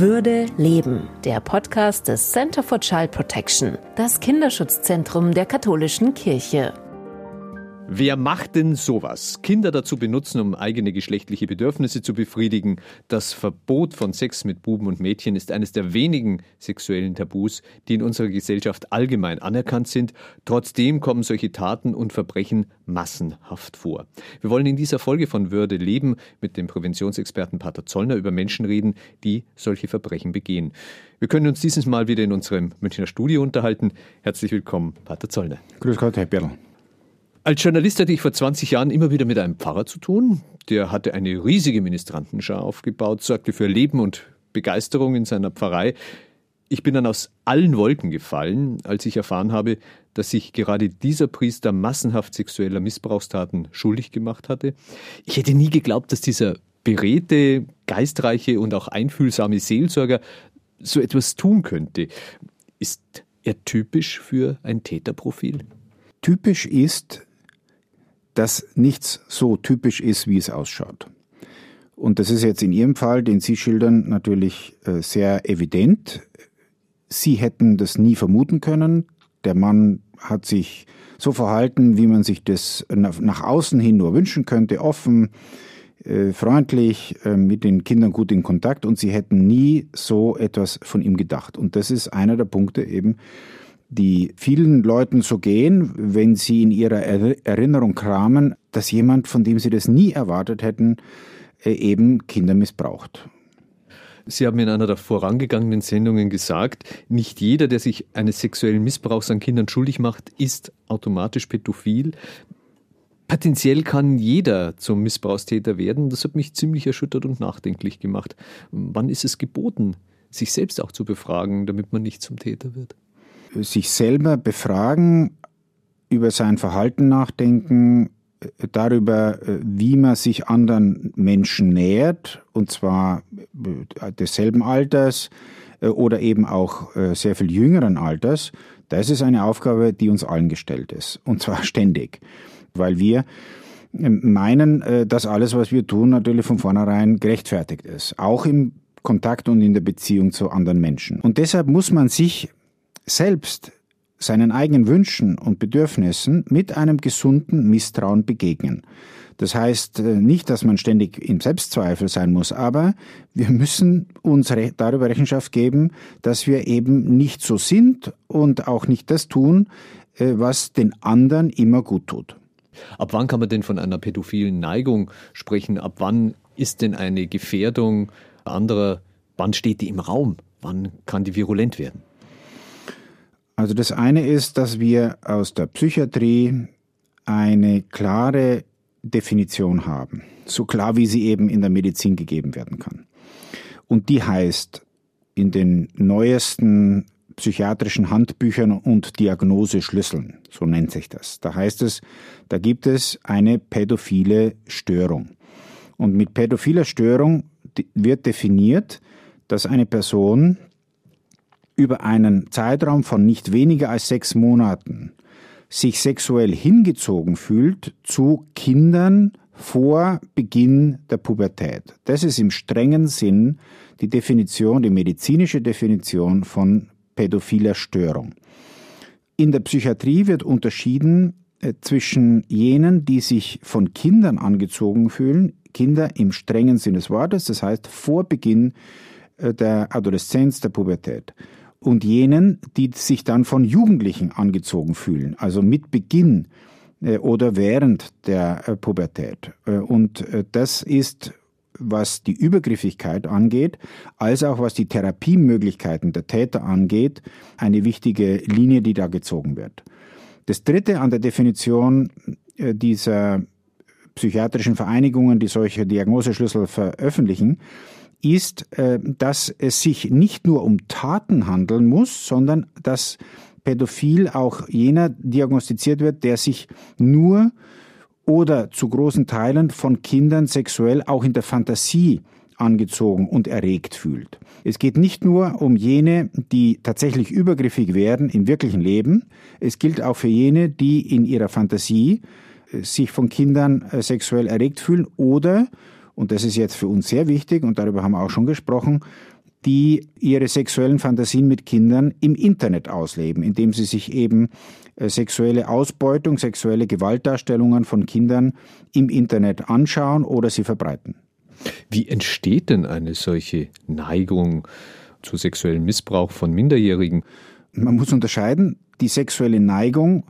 Würde leben, der Podcast des Center for Child Protection, das Kinderschutzzentrum der katholischen Kirche. Wer macht denn sowas? Kinder dazu benutzen, um eigene geschlechtliche Bedürfnisse zu befriedigen. Das Verbot von Sex mit Buben und Mädchen ist eines der wenigen sexuellen Tabus, die in unserer Gesellschaft allgemein anerkannt sind. Trotzdem kommen solche Taten und Verbrechen massenhaft vor. Wir wollen in dieser Folge von Würde leben mit dem Präventionsexperten Pater Zollner über Menschen reden, die solche Verbrechen begehen. Wir können uns dieses Mal wieder in unserem Münchner Studio unterhalten. Herzlich willkommen, Pater Zollner. Grüß Gott, Herr Birl. Als Journalist hatte ich vor 20 Jahren immer wieder mit einem Pfarrer zu tun. Der hatte eine riesige Ministrantenschar aufgebaut, sorgte für Leben und Begeisterung in seiner Pfarrei. Ich bin dann aus allen Wolken gefallen, als ich erfahren habe, dass sich gerade dieser Priester massenhaft sexueller Missbrauchstaten schuldig gemacht hatte. Ich hätte nie geglaubt, dass dieser beredte, geistreiche und auch einfühlsame Seelsorger so etwas tun könnte. Ist er typisch für ein Täterprofil? Typisch ist, dass nichts so typisch ist, wie es ausschaut. Und das ist jetzt in Ihrem Fall, den Sie schildern, natürlich äh, sehr evident. Sie hätten das nie vermuten können. Der Mann hat sich so verhalten, wie man sich das nach außen hin nur wünschen könnte, offen, äh, freundlich, äh, mit den Kindern gut in Kontakt und sie hätten nie so etwas von ihm gedacht. Und das ist einer der Punkte eben, die vielen Leuten so gehen, wenn sie in ihrer Erinnerung kramen, dass jemand, von dem sie das nie erwartet hätten, äh, eben Kinder missbraucht. Sie haben in einer der vorangegangenen Sendungen gesagt, nicht jeder, der sich eines sexuellen Missbrauchs an Kindern schuldig macht, ist automatisch pädophil. Potenziell kann jeder zum Missbrauchstäter werden. Das hat mich ziemlich erschüttert und nachdenklich gemacht. Wann ist es geboten, sich selbst auch zu befragen, damit man nicht zum Täter wird? Sich selber befragen, über sein Verhalten nachdenken, äh, darüber, äh, wie man sich anderen Menschen nähert, und zwar äh, desselben Alters oder eben auch sehr viel jüngeren Alters, das ist eine Aufgabe, die uns allen gestellt ist, und zwar ständig, weil wir meinen, dass alles, was wir tun, natürlich von vornherein gerechtfertigt ist, auch im Kontakt und in der Beziehung zu anderen Menschen. Und deshalb muss man sich selbst seinen eigenen Wünschen und Bedürfnissen mit einem gesunden Misstrauen begegnen. Das heißt äh, nicht, dass man ständig im Selbstzweifel sein muss, aber wir müssen uns darüber Rechenschaft geben, dass wir eben nicht so sind und auch nicht das tun, äh, was den anderen immer gut tut. Ab wann kann man denn von einer pädophilen Neigung sprechen? Ab wann ist denn eine Gefährdung anderer, wann steht die im Raum? Wann kann die virulent werden? Also das eine ist, dass wir aus der Psychiatrie eine klare Definition haben, so klar wie sie eben in der Medizin gegeben werden kann. Und die heißt in den neuesten psychiatrischen Handbüchern und Diagnoseschlüsseln, so nennt sich das. Da heißt es, da gibt es eine pädophile Störung. Und mit pädophiler Störung wird definiert, dass eine Person über einen Zeitraum von nicht weniger als sechs Monaten sich sexuell hingezogen fühlt zu Kindern vor Beginn der Pubertät. Das ist im strengen Sinn die Definition, die medizinische Definition von pädophiler Störung. In der Psychiatrie wird unterschieden äh, zwischen jenen, die sich von Kindern angezogen fühlen, Kinder im strengen Sinn des Wortes, das heißt vor Beginn äh, der Adoleszenz, der Pubertät und jenen, die sich dann von Jugendlichen angezogen fühlen, also mit Beginn äh, oder während der äh, Pubertät. Äh, und das ist, was die Übergriffigkeit angeht, als auch was die Therapiemöglichkeiten der Täter angeht, eine wichtige Linie, die da gezogen wird. Das Dritte an der Definition dieser psychiatrischen Vereinigungen, die solche Diagnoseschlüssel veröffentlichen, ist, äh, dass es sich nicht nur um Taten handeln muss, sondern dass pädophil auch jener diagnostiziert wird, der sich nur oder zu großen Teilen von Kindern sexuell auch in der Fantasie angezogen und erregt fühlt. Es geht nicht nur um jene, die tatsächlich übergriffig werden im wirklichen Leben, es gilt auch für jene, die in ihrer Fantasie äh, sich von Kindern äh, sexuell erregt fühlen oder und das ist jetzt für uns sehr wichtig und darüber haben wir auch schon gesprochen, die ihre sexuellen Fantasien mit Kindern im Internet ausleben, indem sie sich eben äh, sexuelle Ausbeutung, sexuelle Gewaltdarstellungen von Kindern im Internet anschauen oder sie verbreiten. Wie entsteht denn eine solche Neigung zu sexuellem Missbrauch von Minderjährigen? Man muss unterscheiden, die sexuelle Neigung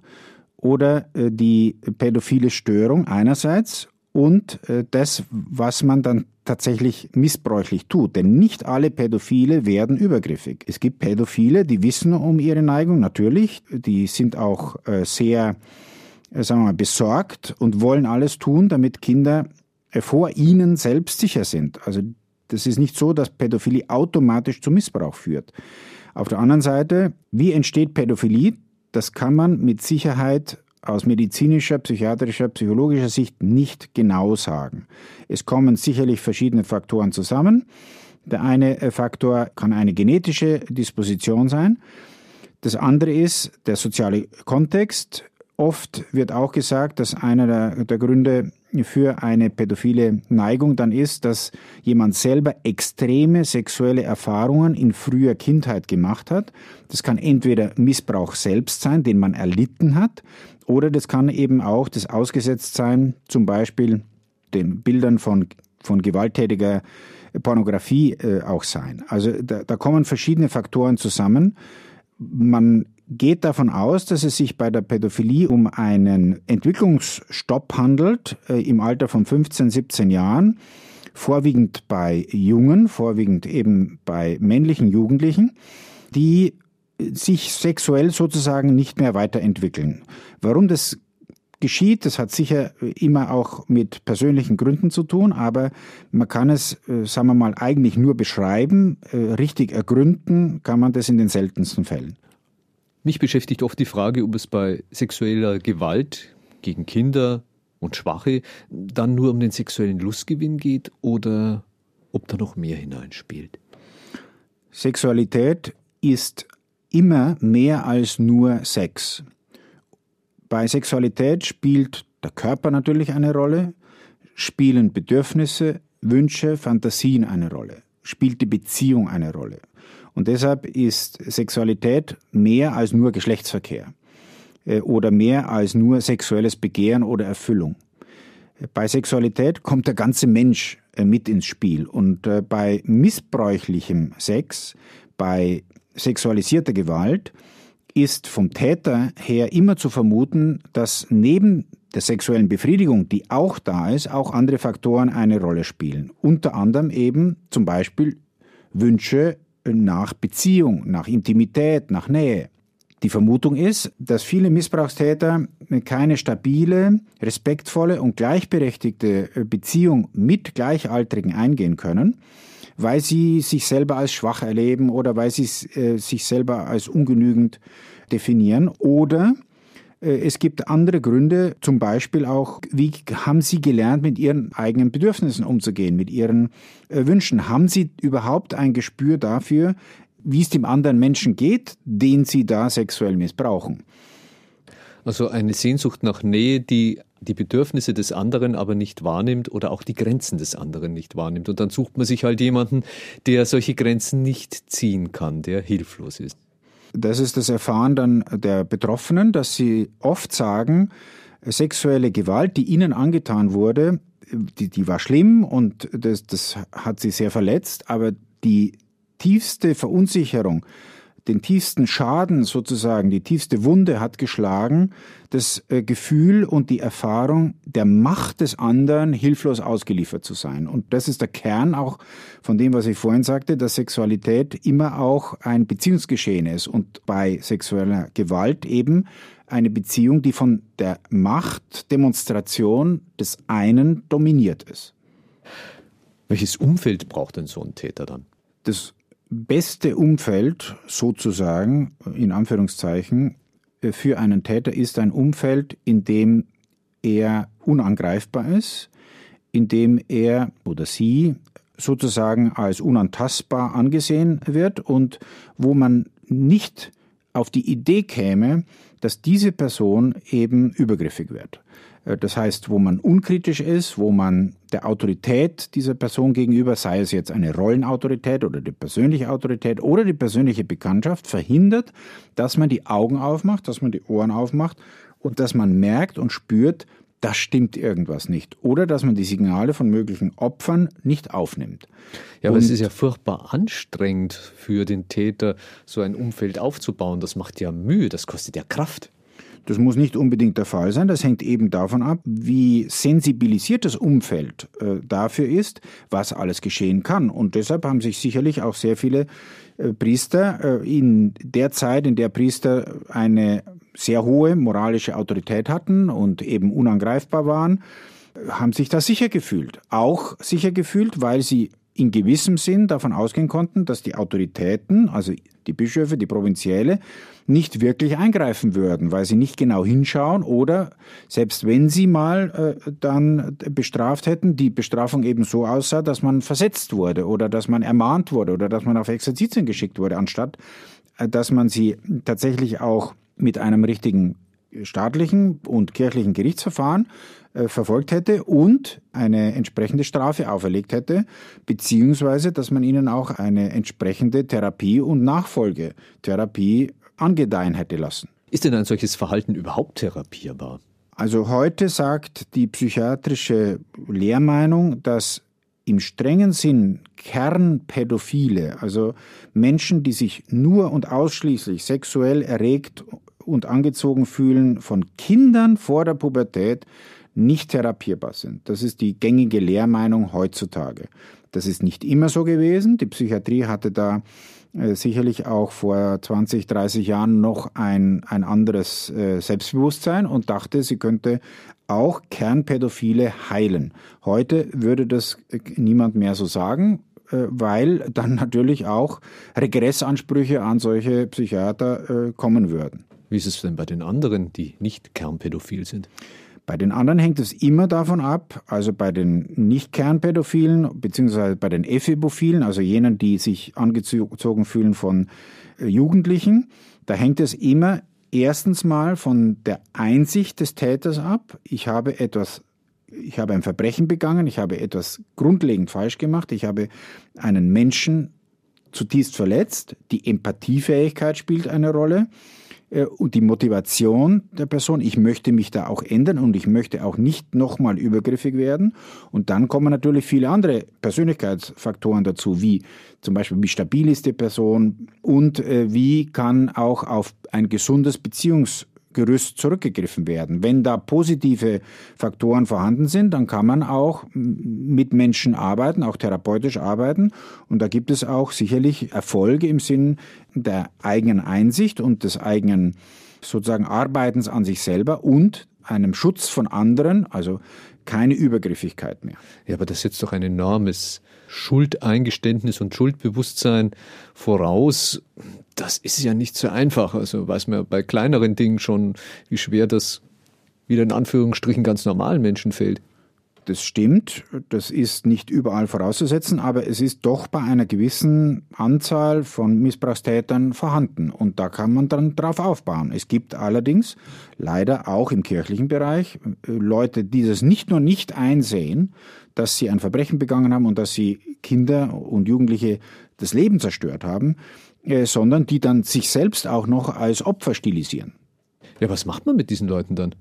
oder äh, die pädophile Störung einerseits und äh, das, was man dann tatsächlich missbräuchlich tut. Denn nicht alle Pädophile werden übergriffig. Es gibt Pädophile, die wissen um ihre Neigung, natürlich. Die sind auch äh, sehr, sagen wir mal, besorgt und wollen alles tun, damit Kinder vor ihnen selbst sicher sind. Also das ist nicht so, dass Pädophilie automatisch zu Missbrauch führt. Auf der anderen Seite, wie entsteht Pädophilie? Das kann man mit Sicherheit aus medizinischer, psychiatrischer, psychologischer Sicht nicht genau sagen. Es kommen sicherlich verschiedene Faktoren zusammen. Der eine äh, Faktor kann eine genetische Disposition sein. Das andere ist der soziale Kontext. Oft wird auch gesagt, dass einer der, der Gründe für eine pädophile Neigung dann ist, dass jemand selber extreme sexuelle Erfahrungen in früher Kindheit gemacht hat. Das kann entweder Missbrauch selbst sein, den man erlitten hat, oder das kann eben auch das Ausgesetztsein, zum Beispiel den Bildern von, von gewalttätiger Pornografie äh, auch sein. Also da, da kommen verschiedene Faktoren zusammen. Man geht davon aus, dass es sich bei der Pädophilie um einen Entwicklungsstopp handelt äh, im Alter von 15, 17 Jahren, vorwiegend bei Jungen, vorwiegend eben bei männlichen Jugendlichen, die sich sexuell sozusagen nicht mehr weiterentwickeln. Warum das geschieht, das hat sicher immer auch mit persönlichen Gründen zu tun, aber man kann es, äh, sagen wir mal, eigentlich nur beschreiben, äh, richtig ergründen kann man das in den seltensten Fällen. Mich beschäftigt oft die Frage, ob es bei sexueller Gewalt gegen Kinder und Schwache dann nur um den sexuellen Lustgewinn geht oder ob da noch mehr hineinspielt. Sexualität ist immer mehr als nur Sex. Bei Sexualität spielt der Körper natürlich eine Rolle, spielen Bedürfnisse, Wünsche, Fantasien eine Rolle, spielt die Beziehung eine Rolle. Und deshalb ist Sexualität mehr als nur Geschlechtsverkehr äh, oder mehr als nur sexuelles Begehren oder Erfüllung. Bei Sexualität kommt der ganze Mensch äh, mit ins Spiel und äh, bei missbräuchlichem Sex, bei sexualisierter Gewalt ist vom Täter her immer zu vermuten, dass neben der sexuellen Befriedigung, die auch da ist, auch andere Faktoren eine Rolle spielen. Unter anderem eben zum Beispiel Wünsche nach Beziehung, nach Intimität, nach Nähe. Die Vermutung ist, dass viele Missbrauchstäter keine stabile, respektvolle und gleichberechtigte Beziehung mit Gleichaltrigen eingehen können weil sie sich selber als schwach erleben oder weil sie äh, sich selber als ungenügend definieren oder äh, es gibt andere Gründe, zum Beispiel auch, wie haben Sie gelernt, mit Ihren eigenen Bedürfnissen umzugehen, mit Ihren äh, Wünschen? Haben Sie überhaupt ein Gespür dafür, wie es dem anderen Menschen geht, den Sie da sexuell missbrauchen? Also eine Sehnsucht nach Nähe, die die Bedürfnisse des anderen aber nicht wahrnimmt oder auch die Grenzen des anderen nicht wahrnimmt. Und dann sucht man sich halt jemanden, der solche Grenzen nicht ziehen kann, der hilflos ist. Das ist das Erfahren dann der Betroffenen, dass sie oft sagen, sexuelle Gewalt, die ihnen angetan wurde, die, die war schlimm und das, das hat sie sehr verletzt, aber die tiefste Verunsicherung, den tiefsten Schaden sozusagen, die tiefste Wunde hat geschlagen, das äh, Gefühl und die Erfahrung der Macht des anderen, hilflos ausgeliefert zu sein. Und das ist der Kern auch von dem, was ich vorhin sagte, dass Sexualität immer auch ein Beziehungsgeschehen ist und bei sexueller Gewalt eben eine Beziehung, die von der Machtdemonstration des einen dominiert ist. Welches Umfeld braucht denn so ein Täter dann? Das beste Umfeld sozusagen, in Anführungszeichen, für einen Täter ist ein Umfeld, in dem er unangreifbar ist, in dem er oder sie sozusagen als unantastbar angesehen wird und wo man nicht auf die Idee käme, dass diese Person eben übergriffig wird. Äh, das heißt, wo man unkritisch ist, wo man der Autorität dieser Person gegenüber, sei es jetzt eine Rollenautorität oder die persönliche Autorität oder die persönliche Bekanntschaft, verhindert, dass man die Augen aufmacht, dass man die Ohren aufmacht und dass man merkt und spürt, da stimmt irgendwas nicht. Oder dass man die Signale von möglichen Opfern nicht aufnimmt. Ja, aber und es ist ja furchtbar anstrengend für den Täter, so ein Umfeld aufzubauen. Das macht ja Mühe, das kostet ja Kraft. Das muss nicht unbedingt der Fall sein. Das hängt eben davon ab, wie sensibilisiert das Umfeld äh, dafür ist, was alles geschehen kann. Und deshalb haben sich sicherlich auch sehr viele äh, Priester äh, in der Zeit, in der Priester eine sehr hohe moralische Autorität hatten und eben unangreifbar waren, haben sich da sicher gefühlt. Auch sicher gefühlt, weil sie in gewissem Sinn davon ausgehen konnten, dass die Autoritäten, also die Bischöfe, die Provinziale, nicht wirklich eingreifen würden, weil sie nicht genau hinschauen oder selbst wenn sie mal äh, dann bestraft hätten, die Bestrafung eben so aussah, dass man versetzt wurde oder dass man ermahnt wurde oder dass man auf Exerzitien geschickt wurde, anstatt äh, dass man sie tatsächlich auch mit einem richtigen staatlichen und kirchlichen Gerichtsverfahren äh, verfolgt hätte und eine entsprechende Strafe auferlegt hätte, beziehungsweise dass man ihnen auch eine entsprechende Therapie und Nachfolgetherapie angedeihen hätte lassen. Ist denn ein solches Verhalten überhaupt therapierbar? Also heute sagt die psychiatrische Lehrmeinung, dass im strengen Sinn Kernpädophile, also Menschen, die sich nur und ausschließlich sexuell erregt und angezogen fühlen von Kindern vor der Pubertät, nicht therapierbar sind. Das ist die gängige Lehrmeinung heutzutage. Das ist nicht immer so gewesen. Die Psychiatrie hatte da äh, sicherlich auch vor 20, 30 Jahren noch ein, ein anderes äh, Selbstbewusstsein und dachte, sie könnte auch Kernpädophile heilen. Heute würde das äh, niemand mehr so sagen, weil dann natürlich auch Regressansprüche an solche Psychiater kommen würden. Wie ist es denn bei den anderen, die nicht kernpädophil sind? Bei den anderen hängt es immer davon ab, also bei den Nicht-Kernpädophilen beziehungsweise bei den Ephebophilen, also jenen, die sich angezogen fühlen von äh, Jugendlichen, da hängt es immer erstens mal von der Einsicht des Täters ab. Ich habe etwas ich habe ein Verbrechen begangen, ich habe etwas grundlegend falsch gemacht, ich habe einen Menschen zutiefst verletzt, die Empathiefähigkeit spielt eine Rolle. Äh, und die Motivation der Person, ich möchte mich da auch ändern und ich möchte auch nicht nochmal übergriffig werden. Und dann kommen natürlich viele andere Persönlichkeitsfaktoren dazu, wie zum Beispiel, wie stabil ist die Person und äh, wie kann auch auf ein gesundes Beziehungs Gerüst zurückgegriffen werden. Wenn da positive Faktoren vorhanden sind, dann kann man auch mit Menschen arbeiten, auch therapeutisch arbeiten. Und da gibt es auch sicherlich Erfolge im Sinn der eigenen Einsicht und des eigenen sozusagen Arbeitens an sich selber und einem Schutz von anderen, also keine Übergriffigkeit mehr. Ja, aber das setzt doch ein enormes Schuldeingeständnis und Schuldbewusstsein voraus. Das ist ja nicht so einfach. Also weiß man bei kleineren Dingen schon, wie schwer das wieder in Anführungsstrichen ganz normalen Menschen fällt. Das stimmt, das ist nicht überall vorauszusetzen, aber es ist doch bei einer gewissen Anzahl von Missbrauchstätern vorhanden und da kann man dann drauf aufbauen. Es gibt allerdings leider auch im kirchlichen Bereich äh, Leute, die das nicht nur nicht einsehen, dass sie ein Verbrechen begangen haben und dass sie Kinder und Jugendliche das Leben zerstört haben, äh, sondern die dann sich selbst auch noch als Opfer stilisieren. Ja, was macht man mit diesen Leuten dann?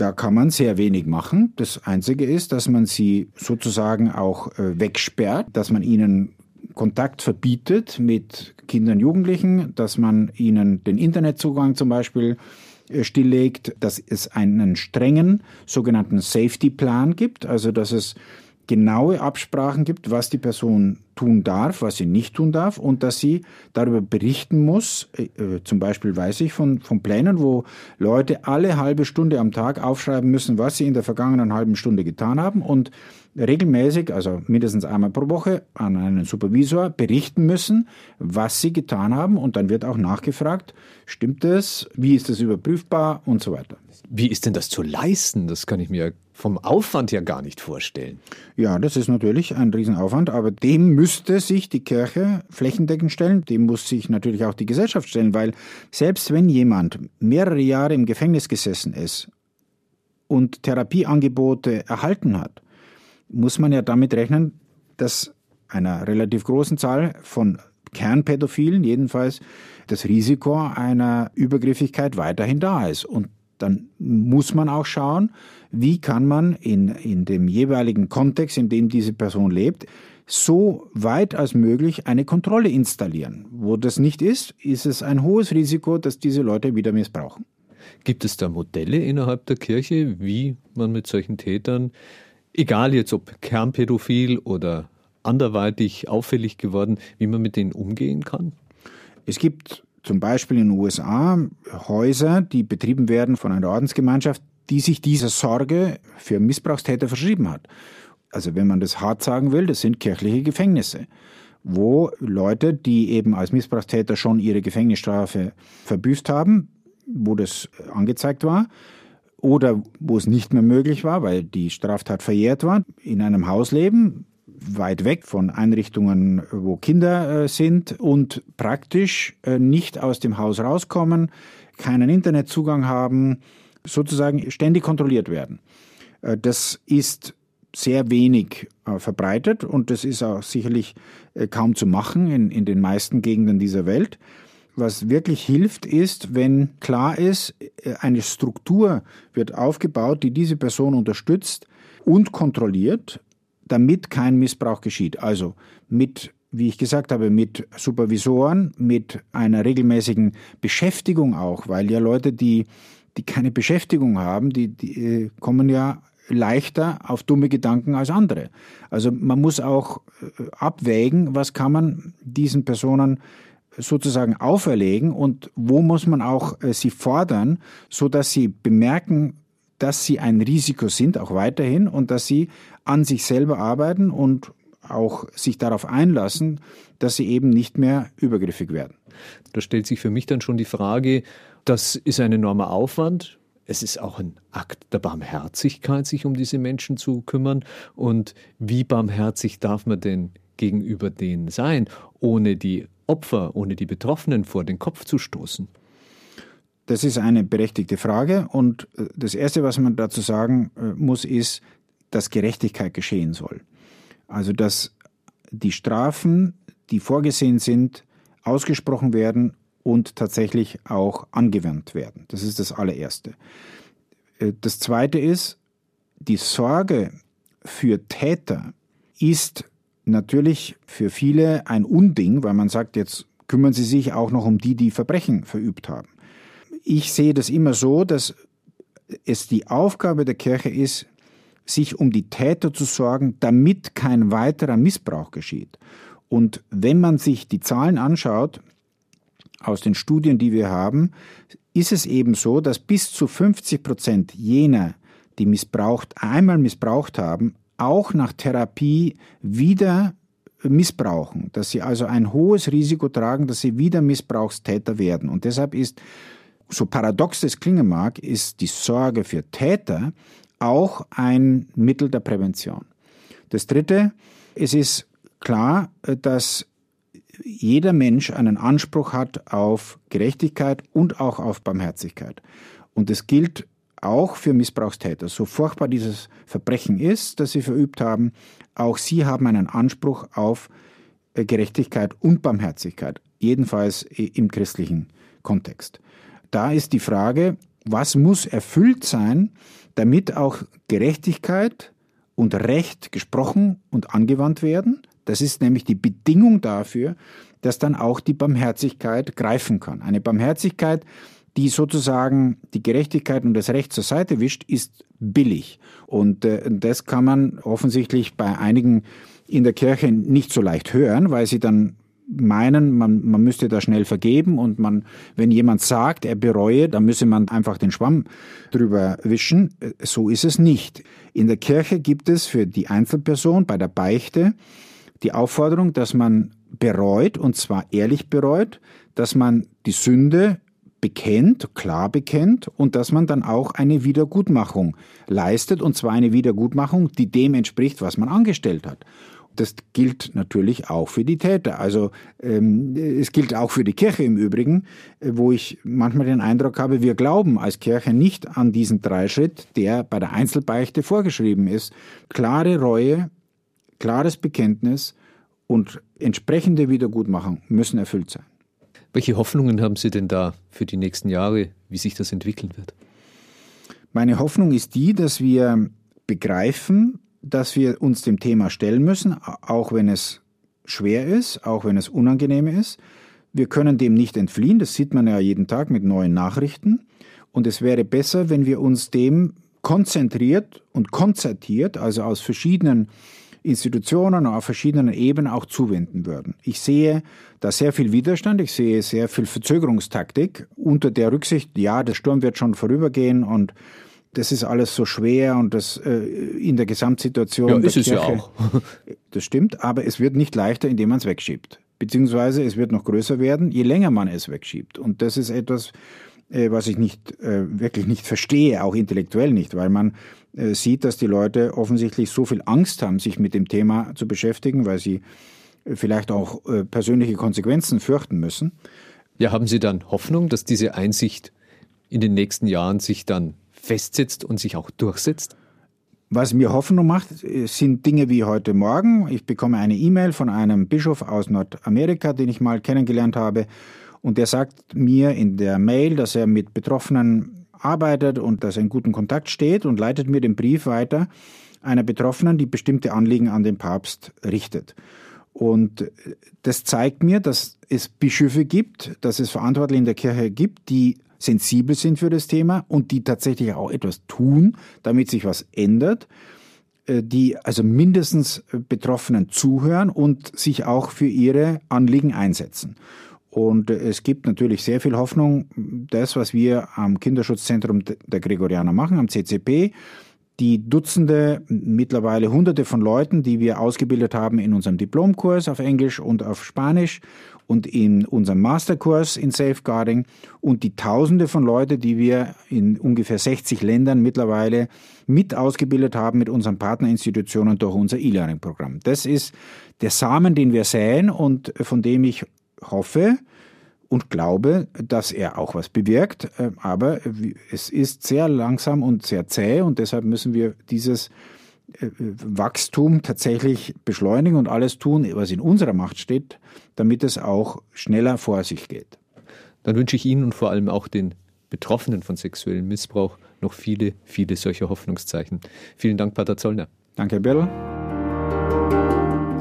Da kann man sehr wenig machen. Das Einzige ist, dass man sie sozusagen auch äh, wegsperrt, dass man ihnen Kontakt verbietet mit Kindern und Jugendlichen, dass man ihnen den Internetzugang zum Beispiel äh, stilllegt, dass es einen strengen sogenannten Safety Plan gibt, also dass es genaue Absprachen gibt, was die Person tun darf, was sie nicht tun darf und dass sie darüber berichten muss. Äh, äh, zum Beispiel weiß ich von, von Plänen, wo Leute alle halbe Stunde am Tag aufschreiben müssen, was sie in der vergangenen halben Stunde getan haben und regelmäßig, also mindestens einmal pro Woche, an einen Supervisor berichten müssen, was sie getan haben und dann wird auch nachgefragt, stimmt es, wie ist das überprüfbar und so weiter. Wie ist denn das zu leisten? Das kann ich mir vom Aufwand her gar nicht vorstellen. Ja, das ist natürlich ein Riesenaufwand, aber dem müsste sich die Kirche flächendeckend stellen, dem muss sich natürlich auch die Gesellschaft stellen, weil selbst wenn jemand mehrere Jahre im Gefängnis gesessen ist und Therapieangebote erhalten hat, muss man ja damit rechnen, dass einer relativ großen Zahl von Kernpädophilen jedenfalls das Risiko einer Übergriffigkeit weiterhin da ist. Und dann muss man auch schauen, wie kann man in, in dem jeweiligen Kontext, in dem diese Person lebt, so weit als möglich eine Kontrolle installieren. Wo das nicht ist, ist es ein hohes Risiko, dass diese Leute wieder missbrauchen. Gibt es da Modelle innerhalb der Kirche, wie man mit solchen Tätern, egal jetzt ob kernpädophil oder anderweitig auffällig geworden, wie man mit denen umgehen kann? Es gibt zum Beispiel in den USA Häuser, die betrieben werden von einer Ordensgemeinschaft, die sich dieser Sorge für Missbrauchstäter verschrieben hat. Also wenn man das hart sagen will, das sind kirchliche Gefängnisse, wo Leute, die eben als Missbrauchstäter schon ihre Gefängnisstrafe verbüßt haben, wo das angezeigt war, oder wo es nicht mehr möglich war, weil die Straftat verjährt war, in einem Haus leben, weit weg von Einrichtungen, wo Kinder äh, sind und praktisch äh, nicht aus dem Haus rauskommen, keinen Internetzugang haben, sozusagen ständig kontrolliert werden. Äh, das ist sehr wenig verbreitet und das ist auch sicherlich kaum zu machen in, in den meisten Gegenden dieser Welt. Was wirklich hilft, ist, wenn klar ist, eine Struktur wird aufgebaut, die diese Person unterstützt und kontrolliert damit kein Missbrauch geschieht. Also mit, wie ich gesagt habe, mit Supervisoren, mit einer regelmäßigen Beschäftigung auch, weil ja Leute, die, die keine Beschäftigung haben, die, die äh, kommen ja leichter auf dumme Gedanken als andere. Also man muss auch äh, abwägen, was kann man diesen Personen sozusagen auferlegen und wo muss man auch äh, sie fordern, so dass sie bemerken, dass sie ein Risiko sind, auch weiterhin, und dass sie an sich selber arbeiten und auch sich darauf einlassen, dass sie eben nicht mehr übergriffig werden. Da stellt sich für mich dann schon die Frage, das ist ein enormer Aufwand. Es ist auch ein Akt der Barmherzigkeit, sich um diese Menschen zu kümmern. Und wie barmherzig darf man denn gegenüber denen sein, ohne die Opfer, ohne die Betroffenen vor den Kopf zu stoßen? Das ist eine berechtigte Frage und äh, das Erste, was man dazu sagen äh, muss, ist, dass Gerechtigkeit geschehen soll. Also dass die Strafen, die vorgesehen sind, ausgesprochen werden und tatsächlich auch angewandt werden. Das ist das allererste. Äh, das zweite ist, die Sorge für Täter ist natürlich für viele ein Unding, weil man sagt, jetzt kümmern sie sich auch noch um die, die Verbrechen verübt haben ich sehe das immer so, dass es die Aufgabe der Kirche ist, sich um die Täter zu sorgen, damit kein weiterer Missbrauch geschieht. Und wenn man sich die Zahlen anschaut, aus den Studien, die wir haben, ist es eben so, dass bis zu 50 Prozent jener, die missbraucht, einmal missbraucht haben, auch nach Therapie wieder missbrauchen, dass sie also ein hohes Risiko tragen, dass sie wieder Missbrauchstäter werden. Und deshalb ist so paradox es klingen mag, ist die Sorge für Täter auch ein Mittel der Prävention. Das Dritte, es ist klar, dass jeder Mensch einen Anspruch hat auf Gerechtigkeit und auch auf Barmherzigkeit. Und es gilt auch für Missbrauchstäter. So furchtbar dieses Verbrechen ist, das sie verübt haben, auch sie haben einen Anspruch auf Gerechtigkeit und Barmherzigkeit, jedenfalls im christlichen Kontext da ist die Frage, was muss erfüllt sein, damit auch Gerechtigkeit und Recht gesprochen und angewandt werden. Das ist nämlich die Bedingung dafür, dass dann auch die Barmherzigkeit greifen kann. Eine Barmherzigkeit, die sozusagen die Gerechtigkeit und das Recht zur Seite wischt, ist billig. Und äh, das kann man offensichtlich bei einigen in der Kirche nicht so leicht hören, weil sie dann meinen, man, man müsste da schnell vergeben und man, wenn jemand sagt, er bereue, dann müsse man einfach den Schwamm drüber wischen. So ist es nicht. In der Kirche gibt es für die Einzelperson bei der Beichte die Aufforderung, dass man bereut und zwar ehrlich bereut, dass man die Sünde bekennt, klar bekennt und dass man dann auch eine Wiedergutmachung leistet und zwar eine Wiedergutmachung, die dem entspricht, was man angestellt hat. Das gilt natürlich auch für die Täter. Also ähm, es gilt auch für die Kirche im Übrigen, äh, wo ich manchmal den Eindruck habe, wir glauben als Kirche nicht an diesen Dreischritt, der bei der Einzelbeichte vorgeschrieben ist. Klare Reue, klares Bekenntnis und entsprechende Wiedergutmachung müssen erfüllt sein. Welche Hoffnungen haben Sie denn da für die nächsten Jahre, wie sich das entwickeln wird? Meine Hoffnung ist die, dass wir begreifen, dass wir uns dem Thema stellen müssen, auch wenn es schwer ist, auch wenn es unangenehm ist. Wir können dem nicht entfliehen, das sieht man ja jeden Tag mit neuen Nachrichten. Und es wäre besser, wenn wir uns dem konzentriert und konzertiert, also aus verschiedenen Institutionen auf verschiedenen Ebenen auch zuwenden würden. Ich sehe da sehr viel Widerstand, ich sehe sehr viel Verzögerungstaktik unter der Rücksicht, ja, der Sturm wird schon vorübergehen und das ist alles so schwer und das äh, in der Gesamtsituation. Ja, ist es Kirche, ja auch. das stimmt, aber es wird nicht leichter, indem man es wegschiebt. Beziehungsweise es wird noch größer werden, je länger man es wegschiebt. Und das ist etwas, äh, was ich nicht äh, wirklich nicht verstehe, auch intellektuell nicht, weil man äh, sieht, dass die Leute offensichtlich so viel Angst haben, sich mit dem Thema zu beschäftigen, weil sie äh, vielleicht auch äh, persönliche Konsequenzen fürchten müssen. Ja, haben Sie dann Hoffnung, dass diese Einsicht in den nächsten Jahren sich dann festsetzt und sich auch durchsetzt? Was mir Hoffnung macht, sind Dinge wie heute Morgen. Ich bekomme eine E-Mail von einem Bischof aus Nordamerika, den ich mal kennengelernt habe. Und der sagt mir in der Mail, dass er mit Betroffenen arbeitet und dass er in guten Kontakt steht und leitet mir den Brief weiter einer Betroffenen, die bestimmte Anliegen an den Papst richtet. Und das zeigt mir, dass es Bischöfe gibt, dass es Verantwortliche in der Kirche gibt, die sensibel sind für das Thema und die tatsächlich auch etwas tun, damit sich was ändert, äh, die also mindestens äh, Betroffenen zuhören und sich auch für ihre Anliegen einsetzen. Und äh, es gibt natürlich sehr viel Hoffnung, das, was wir am Kinderschutzzentrum der Gregorianer machen, am CCP, die Dutzende, mittlerweile Hunderte von Leuten, die wir ausgebildet haben in unserem Diplomkurs auf Englisch und auf Spanisch und in unserem Masterkurs in Safeguarding und die Tausende von Leuten, die wir in ungefähr 60 Ländern mittlerweile mit ausgebildet haben mit unseren Partnerinstitutionen durch unser E-Learning-Programm. Das ist der Samen, den wir säen und von dem ich hoffe, und glaube, dass er auch was bewirkt. Äh, aber es ist sehr langsam und sehr zäh und deshalb müssen wir dieses Wachstum tatsächlich beschleunigen und alles tun, was in unserer Macht steht, damit es auch schneller vor sich geht. Dann wünsche ich Ihnen und vor allem auch den Betroffenen von sexuellem Missbrauch noch viele, viele solcher Hoffnungszeichen. Vielen Dank, Pater Zollner. Danke, Herr Birl.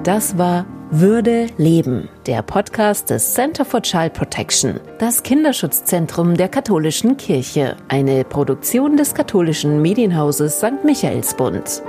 Das war Würde Leben, der Podcast des Center for Child Protection, das Kinderschutzzentrum der katholischen Kirche, eine Produktion des katholischen Medienhauses St. Michaelsbund.